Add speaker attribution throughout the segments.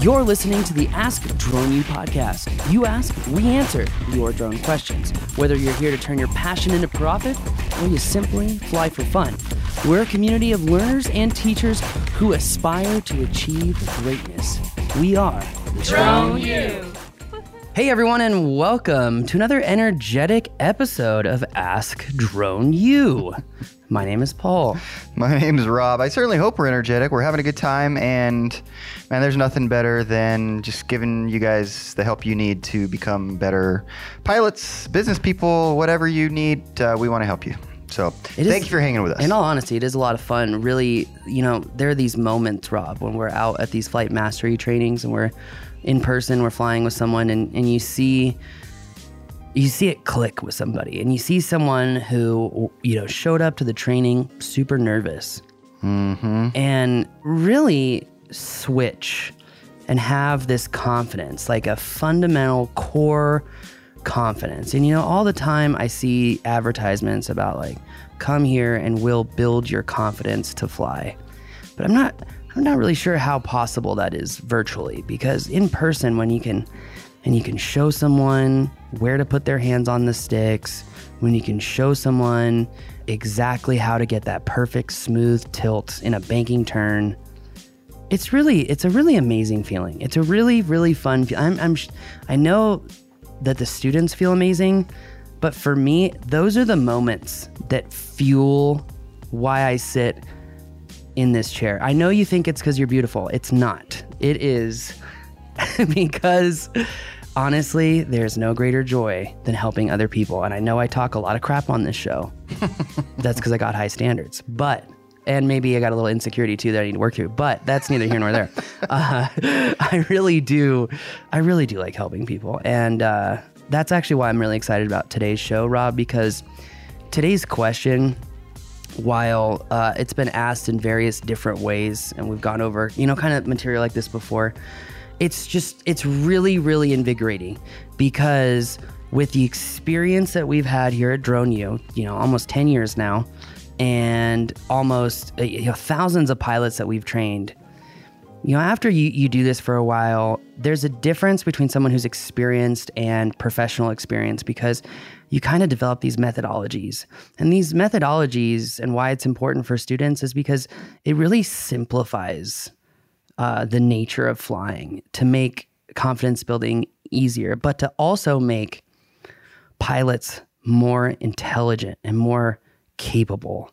Speaker 1: You're listening to the Ask Drone U podcast. You ask, we answer your drone questions. Whether you're here to turn your passion into profit or you simply fly for fun, we're a community of learners and teachers who aspire to achieve greatness. We are
Speaker 2: Drone U.
Speaker 1: Hey everyone, and welcome to another energetic episode of Ask Drone U. My name is Paul.
Speaker 3: My name is Rob. I certainly hope we're energetic. We're having a good time, and man, there's nothing better than just giving you guys the help you need to become better pilots, business people, whatever you need. Uh, we want to help you. So
Speaker 1: It
Speaker 3: thank
Speaker 1: is-
Speaker 3: you for hanging with us.
Speaker 1: In all honesty, it is a lot of fun. Really, you know, there are these moments, Rob, when we're out at these flight mastery trainings and we're in person, we're flying with someone, and, and you see you see it click with somebody, and you see someone who you know showed up to the training super nervous, mm-hmm. and really switch and have this confidence, like a fundamental core confidence. And you know, all the time I see advertisements about like, come here and we'll build your confidence to fly. But I'm not I'm not really sure how possible that is virtually because in person when you can and you can show someone where to put their hands on the sticks, when you can show someone exactly how to get that perfect smooth tilt in a banking turn, it's really it's a really amazing feeling. It's a really really fun. I'm, I'm, I know that the students feel amazing, but for me, those are the moments that fuel why I sit in this chair. I know you think it's because you're beautiful. It's not. It is because honestly, there's no greater joy than helping other people. And I know I talk a lot of crap on this show. that's because I got high standards. But and maybe I got a little insecurity too that I need to work through. But that's neither here nor there. Uh, I really do, I really do like helping people, and uh, that's actually why I'm really excited about today's show, Rob, because today's question while uh, it's been asked in various different ways and we've gone over you know kind of material like this before it's just it's really really invigorating because with the experience that we've had here at drone u you know almost 10 years now and almost uh, you know, thousands of pilots that we've trained you know after you, you do this for a while there's a difference between someone who's experienced and professional experience because you kind of develop these methodologies. And these methodologies and why it's important for students is because it really simplifies uh, the nature of flying to make confidence building easier but to also make pilots more intelligent and more capable.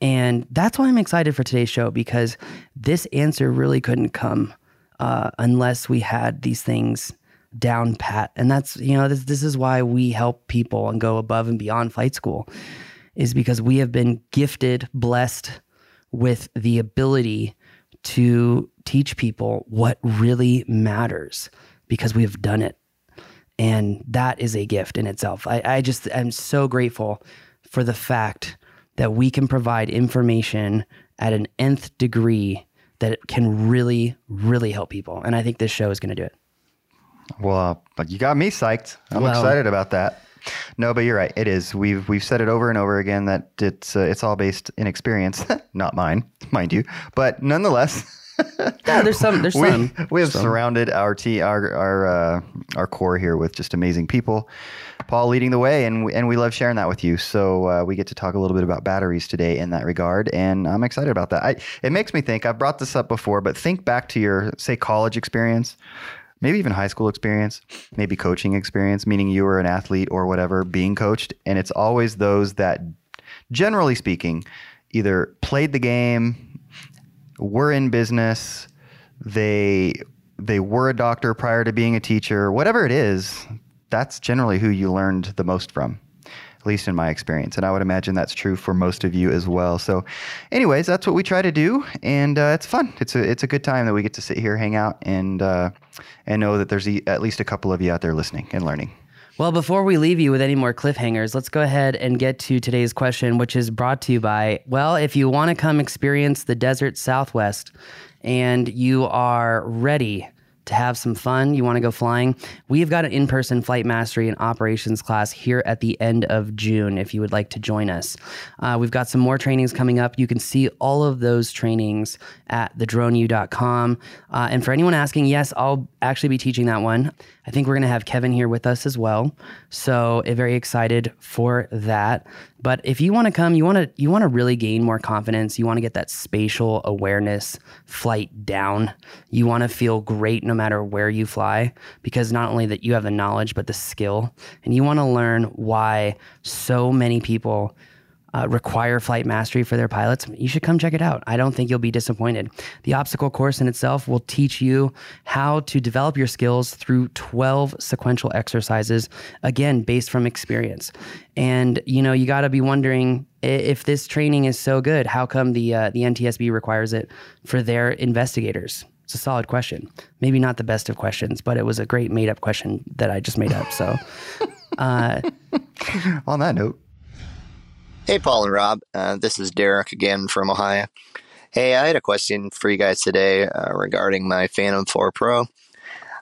Speaker 1: And that's why I'm excited for today's show because this answer really couldn't come uh, unless we had these things down pat. And that's, you know, this, this is why we help people and go above and beyond flight school, is because we have been gifted, blessed with the ability to teach people what really matters because we have done it and that is a gift in itself. I, I just am so grateful for the fact that we can provide information at an nth degree that can really, really help people. And I think this show is going to do it.
Speaker 3: well, uh, but you got me psyched. I'm
Speaker 1: Well-
Speaker 3: excited about that. No, but you're right. It is. We've we've said it over and over again that it's uh, it's all based in experience, not mine, mind you. But nonetheless.
Speaker 1: Yeah, there's some. There's
Speaker 3: we,
Speaker 1: some.
Speaker 3: we have surrounded our t our our uh, our core here with just amazing people. Paul leading the way, and we, and we love sharing that with you. So uh, we get to talk a little bit about batteries today in that regard, and I'm excited about that. I, it makes me think. I've brought this up before, but think back to your say college experience, maybe even high school experience, maybe coaching experience, meaning you were an athlete or whatever being coached, and it's always those that, generally speaking, either played the game were in business they they were a doctor prior to being a teacher whatever it is that's generally who you learned the most from at least in my experience. And i would imagine that's true for most of you as well. So anyways that's what we try to do and uh, it's fun. It's a it's a good time that we get to sit here hang out and uh, and know that there's at least a couple of you out there listening and learning
Speaker 1: Well, before we leave you with any more cliffhangers, let's go ahead and get to today's question, which is brought to you by, well, if you want to come experience the desert Southwest and you are ready to have some fun, you want to go flying, we've got an in person flight mastery and operations class here at the end of June if you would like to join us. Uh, we've got some more trainings coming up. You can see all of those trainings at thedroneu.com. Uh, and for anyone asking, yes, I'll actually be teaching that one. I think we're going to have Kevin here with us as well. So, uh, very excited for that. But if you want to come, you want to you want to really gain more confidence. You want to get that spatial awareness flight down. You want to feel great no matter where you fly because not only that you have the knowledge but the skill and you want to learn why so many people uh, require flight mastery for their pilots, you should come check it out. I don't think you'll be disappointed. The obstacle course in itself will teach you how to develop your skills through 12 sequential exercises, again, based from experience. And you know, you got to be wondering if this training is so good, how come the uh, the NTSB requires it for their investigators? It's a solid question. Maybe not the best of questions, but it was a great made up question that I just made up. So, uh,
Speaker 3: on that note,
Speaker 4: Hey, Paul and Rob. Uh, this is Derek again from Ohio. Hey, I had a question for you guys today uh, regarding my Phantom 4 Pro.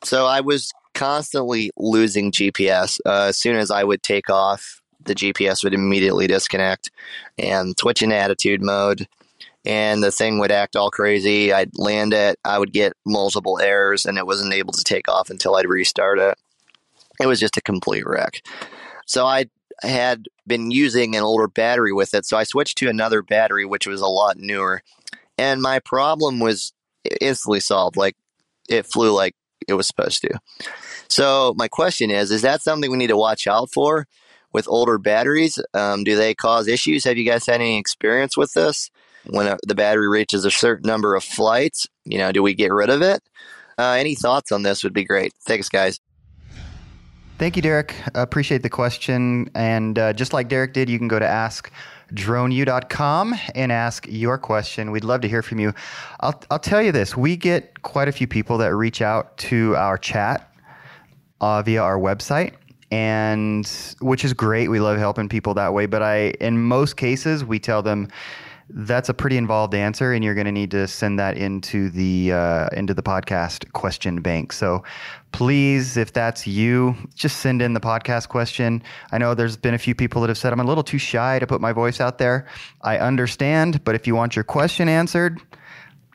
Speaker 4: So I was constantly losing GPS. Uh, as soon as I would take off, the GPS would immediately disconnect and switch into attitude mode. And the thing would act all crazy. I'd land it, I would get multiple errors, and it wasn't able to take off until I'd restart it. It was just a complete wreck. So I had been using an older battery with it, so I switched to another battery, which was a lot newer. And my problem was instantly solved. Like it flew like it was supposed to. So my question is: Is that something we need to watch out for with older batteries? Um, do they cause issues? Have you guys had any experience with this? When a, the battery reaches a certain number of flights, you know, do we get rid of it? Uh, any thoughts on this would be great. Thanks, guys.
Speaker 3: Thank you, Derek. Appreciate the question. And uh, just like Derek did, you can go to askdroneu.com and ask your question. We'd love to hear from you. I'll, I'll tell you this we get quite a few people that reach out to our chat uh, via our website. And which is great. We love helping people that way. But I, in most cases, we tell them, that's a pretty involved answer, and you're going to need to send that into the uh, into the podcast question bank. So, please, if that's you, just send in the podcast question. I know there's been a few people that have said I'm a little too shy to put my voice out there. I understand, but if you want your question answered,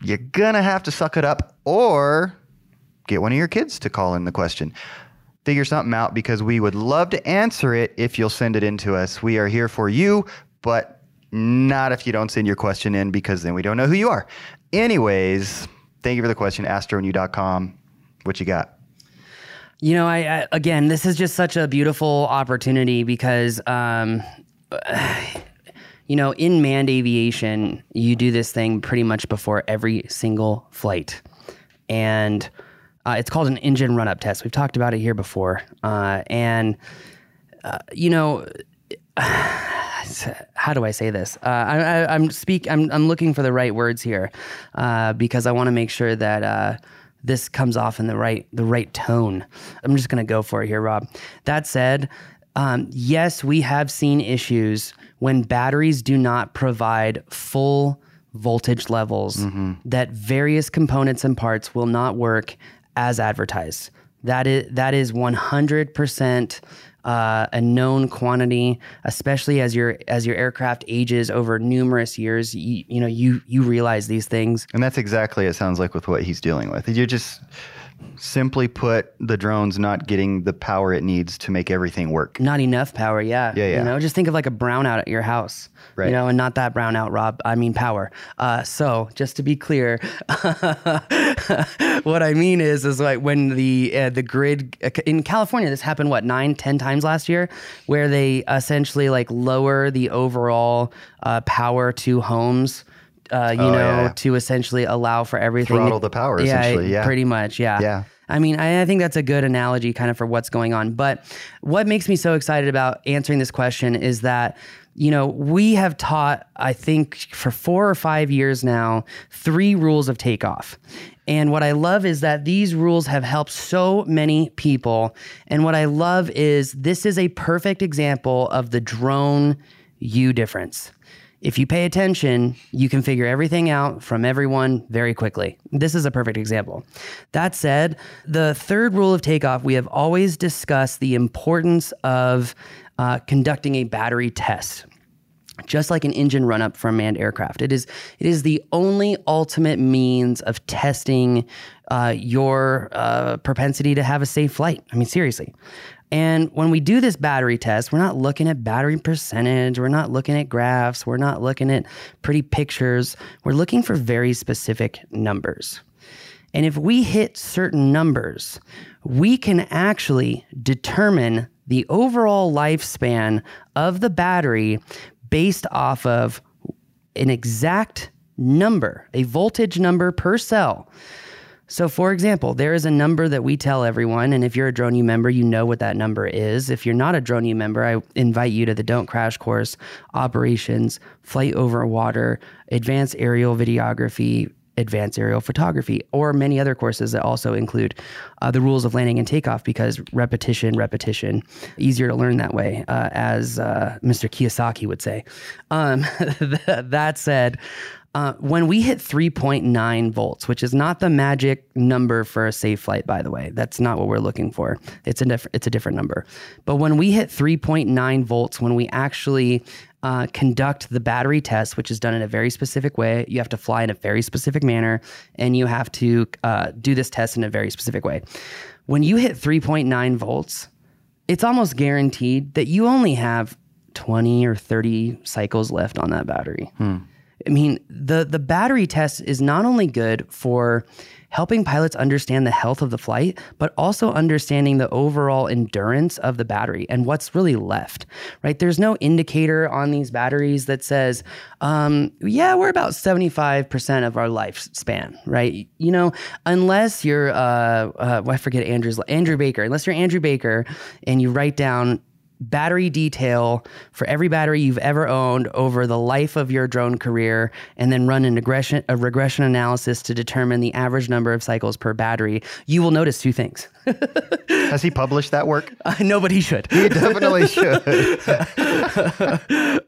Speaker 3: you're gonna have to suck it up, or get one of your kids to call in the question figure something out because we would love to answer it if you'll send it in to us. We are here for you, but not if you don't send your question in because then we don't know who you are. Anyways, thank you for the question. askdroneu.com. What you got?
Speaker 1: You know, I, I, again, this is just such a beautiful opportunity because, um, you know, in manned aviation, you do this thing pretty much before every single flight, and uh, it's called an engine run-up test. We've talked about it here before, uh, and uh, you know how do I say this? Uh, I, am speak. I'm, I'm looking for the right words here uh, because I want to make sure that uh, this comes off in the right the right tone. I'm just going to go for it here, Rob. That said, um, yes, we have seen issues when batteries do not provide full voltage levels mm-hmm. that various components and parts will not work as advertised. That is that is 100 percent uh, a known quantity, especially as your as your aircraft ages over numerous years. You, you know, you you realize these things,
Speaker 3: and that's exactly it sounds like with what he's dealing with. You're just simply put, the drone's not getting the power it needs to make everything work.
Speaker 1: Not enough power, yeah.
Speaker 3: Yeah, yeah.
Speaker 1: You know, just think of like a brownout at your house.
Speaker 3: Right.
Speaker 1: You know, and not that brownout, Rob. I mean power. Uh, so just to be clear, what I mean is, is like when the uh, the grid uh, in California, this happened what nine, ten times last year, where they essentially like lower the overall uh, power to homes uh, you oh, know, yeah. to essentially allow for everything.
Speaker 3: Throttle the power,
Speaker 1: yeah,
Speaker 3: essentially. Yeah.
Speaker 1: Pretty much. Yeah.
Speaker 3: Yeah.
Speaker 1: I mean, I, I, think that's a good analogy kind of for what's going on. But what makes me so excited about answering this question is that, you know, we have taught, I think, for four or five years now, three rules of takeoff. And what I love is that these rules have helped so many people. And what I love is this is a perfect example of the drone U difference if you pay attention, you can figure everything out from everyone very quickly. This is a perfect example. That said, the third rule of takeoff, we have always discussed the importance of uh, conducting a battery test just like an engine run up for a manned aircraft. It is it is the only ultimate means of testing uh, your uh, propensity to have a safe flight. I mean, seriously. And when we do this battery test, we're not looking at battery percentage, we're not looking at graphs, we're not looking at pretty pictures. We're looking for very specific numbers. And if we hit certain numbers, we can actually determine the overall lifespan of the battery based off of an exact number, a voltage number per cell. So, for example, there is a number that we tell everyone, and if you're a Drone U member, you know what that number is. If you're not a Drone U member, I invite you to the Don't Crash course, Operations, Flight Over Water, Advanced Aerial Videography, advanced aerial photography, or many other courses that also include uh, the rules of landing and takeoff because repetition, repetition, easier to learn that way, uh, as uh, Mr. Kiyosaki would say. Um, that said, uh, when we hit 3.9 volts, which is not the magic number for a safe flight, by the way, that's not what we're looking for. It's a different, it's a different number. But when we hit 3.9 volts, when we actually uh, conduct the battery test, which is done in a very specific way. You have to fly in a very specific manner, and you have to uh, do this test in a very specific way. When you hit 3.9 volts, it's almost guaranteed that you only have 20 or 30 cycles left on that battery. Hmm. I mean, the the battery test is not only good for helping pilots understand the health of the flight, but also understanding the overall endurance of the battery and what's really left, right? There's no indicator on these batteries that says, um, yeah, we're about 75% of our lifespan, right? You know, unless you're, uh, uh, I forget Andrew's, Andrew Baker, unless you're Andrew Baker and you write down battery detail for every battery you've ever owned over the life of your drone career and then run an regression, a regression analysis to determine the average number of cycles per battery, you will notice two things.
Speaker 3: Has he published that work?
Speaker 1: Uh, no, but he should.
Speaker 3: He definitely should.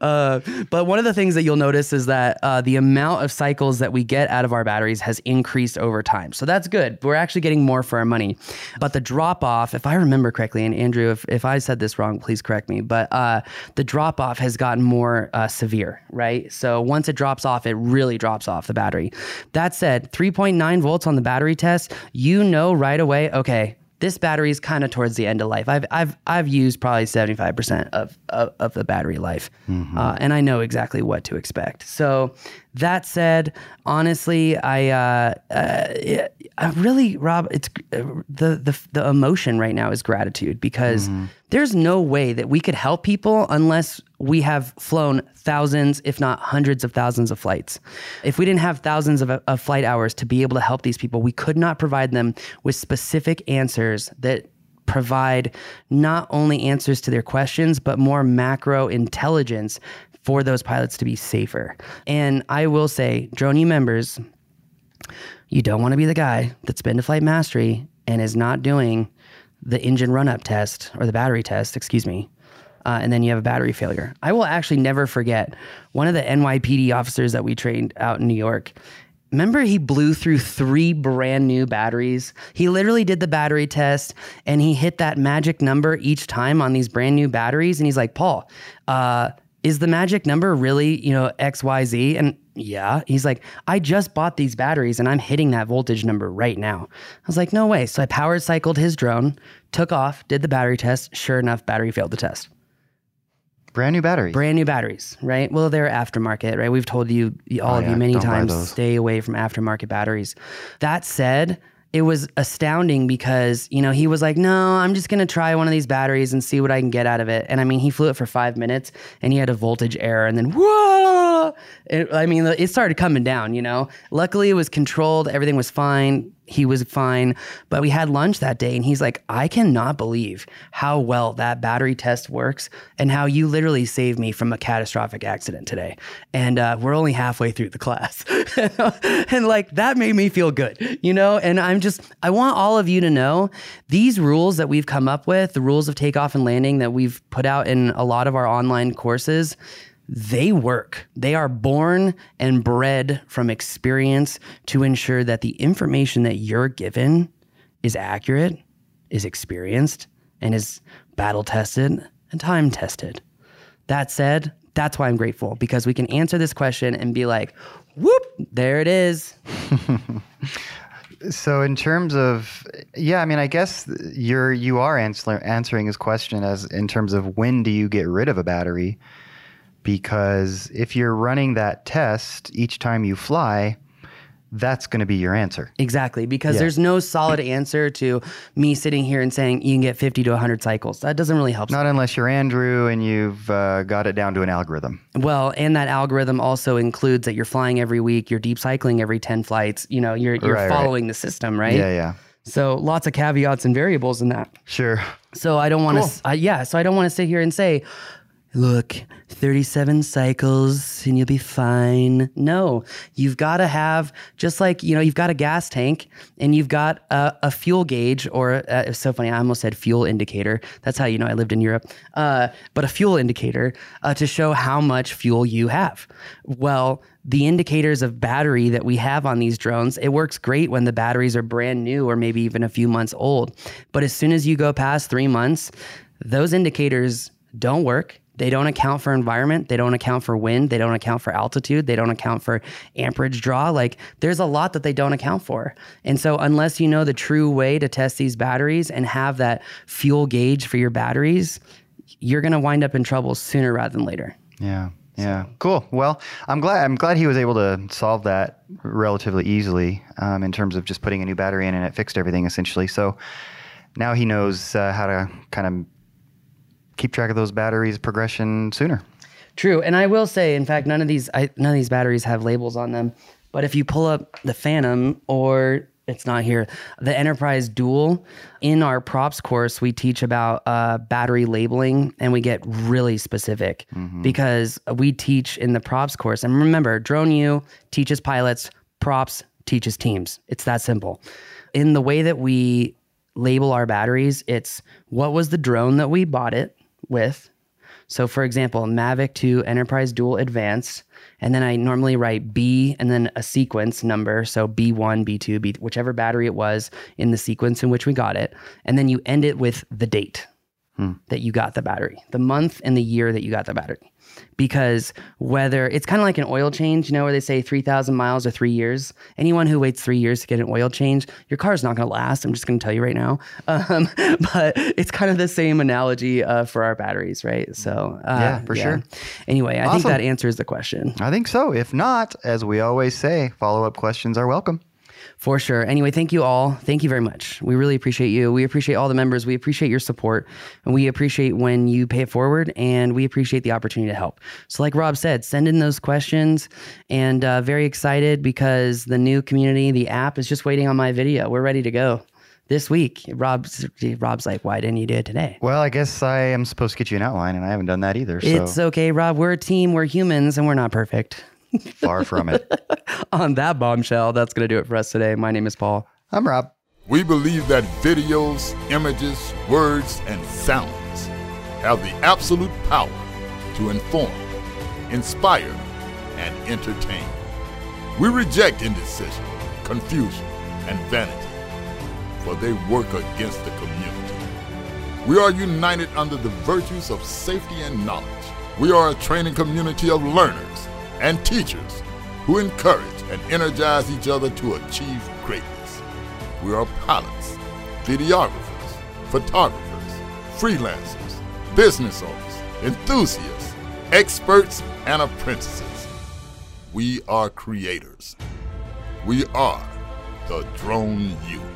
Speaker 1: uh, but one of the things that you'll notice is that uh, the amount of cycles that we get out of our batteries has increased over time. So that's good. We're actually getting more for our money. But the drop off, if I remember correctly, and Andrew, if, if I said this wrong, please correct me, but uh, the drop off has gotten more uh, severe, right? So once it drops off, it really drops off the battery. That said, 3.9 volts on the battery test, you know right away, okay, this battery is kind of towards the end of life. I've I've I've used probably seventy five percent of, of, of the battery life, mm-hmm. uh, and I know exactly what to expect. So that said, honestly, I uh, uh, I really Rob, it's uh, the the the emotion right now is gratitude because mm-hmm. There's no way that we could help people unless we have flown thousands, if not hundreds of thousands of flights. If we didn't have thousands of, of flight hours to be able to help these people, we could not provide them with specific answers that provide not only answers to their questions, but more macro intelligence for those pilots to be safer. And I will say, Drone U members, you don't want to be the guy that's been to flight mastery and is not doing the engine run up test or the battery test, excuse me, uh, and then you have a battery failure. I will actually never forget one of the NYPD officers that we trained out in New York. Remember, he blew through three brand new batteries. He literally did the battery test and he hit that magic number each time on these brand new batteries. And he's like, Paul, uh, is the magic number really, you know, XYZ? And yeah, he's like, I just bought these batteries and I'm hitting that voltage number right now. I was like, no way. So I power cycled his drone, took off, did the battery test. Sure enough, battery failed the test.
Speaker 3: Brand new batteries.
Speaker 1: Brand new batteries, right? Well, they're aftermarket, right? We've told you, all oh, of yeah, you, many times, stay away from aftermarket batteries. That said, it was astounding because you know he was like no i'm just going to try one of these batteries and see what i can get out of it. And i mean he flew it for five minutes and he had a voltage error and then whoa! It, i mean it started coming down you know? Luckily it was controlled everything was fine he was fine. But we had lunch that day and he's like, I cannot believe how well that battery test works and how you literally saved me from a catastrophic accident today. And uh, we're only halfway through the class. and like that made me feel good, you know? And I'm just, I want all of you to know these rules that we've come up with, the rules of takeoff and landing that we've put out in a lot of our online courses they work. They are born and bred from experience to ensure that the information that you're given is accurate, is experienced, and is battle tested and time tested. That said, that's why I'm grateful because we can answer this question and be like, whoop, there it is.
Speaker 3: So in terms of yeah, I mean, I guess you're you are answer, answering his question as in terms of when do you get rid of a battery? Because if you're running that test each time you fly, that's going to be your answer.
Speaker 1: Exactly, because
Speaker 3: Yeah.
Speaker 1: there's no solid answer to me sitting here and saying you can get 50 to 100 cycles. That doesn't really help.
Speaker 3: Not unless you're Andrew and you've uh, got it down to an algorithm.
Speaker 1: Well, and that algorithm also includes that you're flying every week, you're deep cycling every 10 flights, you know, you're you're
Speaker 3: Right, right.
Speaker 1: following the system, right?
Speaker 3: Yeah, yeah.
Speaker 1: So lots of caveats and variables in that.
Speaker 3: Sure.
Speaker 1: So I don't want to,
Speaker 3: Cool.
Speaker 1: uh, yeah. So I don't want to sit here and say, look, 37 cycles and you'll be fine. No, you've got to have, just like, you know, you've got a gas tank and you've got a, a fuel gauge or uh, it's so funny. I almost said fuel indicator. That's how you know I lived in Europe. Uh, but a fuel indicator uh, to show how much fuel you have. Well, the indicators of battery that we have on these drones, it works great when the batteries are brand new or maybe even a few months old. But as soon as you go past three months, those indicators don't work. They don't account for environment. They don't account for wind. They don't account for altitude. They don't account for amperage draw. Like there's a lot that they don't account for. And so, unless you know the true way to test these batteries and have that fuel gauge for your batteries, you're going to wind up in trouble sooner rather than later.
Speaker 3: Yeah. Yeah. Cool. Well, I'm glad. I'm glad he was able to solve that relatively easily um, in terms of just putting a new battery in and it fixed everything essentially. So now he knows uh, how to kind of keep track of those batteries progression sooner.
Speaker 1: True, and I will say, in fact, none of these I, none of these batteries have labels on them. But if you pull up the Phantom or it's not here, the Enterprise Dual, in our props course, we teach about uh, battery labeling, and we get really specific because we teach in the props course. And remember, Drone U teaches pilots, props teaches teams. It's that simple. In the way that we label our batteries, it's what was the drone that we bought it with. So, for example, Mavic 2 Enterprise Dual Advance, and then I normally write B and then a sequence number. So B1, B2, B, whichever battery it was in the sequence in which we got it. And then you end it with the date that you got the battery, the month and the year that you got the battery. Because whether it's kind of like an oil change, you know, where they say 3,000 miles or three years. Anyone who waits three years to get an oil change, your car's not going to last. I'm just going to tell you right now. Um, but it's kind of the same analogy uh, for our batteries, right? So, uh,
Speaker 3: Yeah, for sure.
Speaker 1: Anyway, I think that answers the question.
Speaker 3: I think so. If not, as we always say, follow up questions are welcome.
Speaker 1: For sure. Anyway, thank you all. Thank you very much. We really appreciate you. We appreciate all the members. We appreciate your support. And we appreciate when you pay it forward and we appreciate the opportunity to help. So, like Rob said, send in those questions and uh, very excited because the new community, the app is just waiting on my video. We're ready to go this week. Rob's, Rob's like, why didn't you do it today?
Speaker 3: Well, I guess I am supposed to get you an outline, and I haven't done that either. So
Speaker 1: It's okay, Rob. We're a team. We're humans and we're not perfect.
Speaker 3: far from it.
Speaker 1: on that bombshell, that's going to do it for us today. My name is Paul.
Speaker 3: I'm Rob.
Speaker 2: We believe that videos, images, words, and sounds have the absolute power to inform, inspire, and entertain. We reject indecision, confusion, and vanity, for they work against the community. We are united under the virtues of safety and knowledge. We are a training community of learners and teachers who encourage and energize each other to achieve greatness. We are pilots, videographers, photographers, freelancers, business owners, enthusiasts, experts, and apprentices. We are creators. We are the Drone U.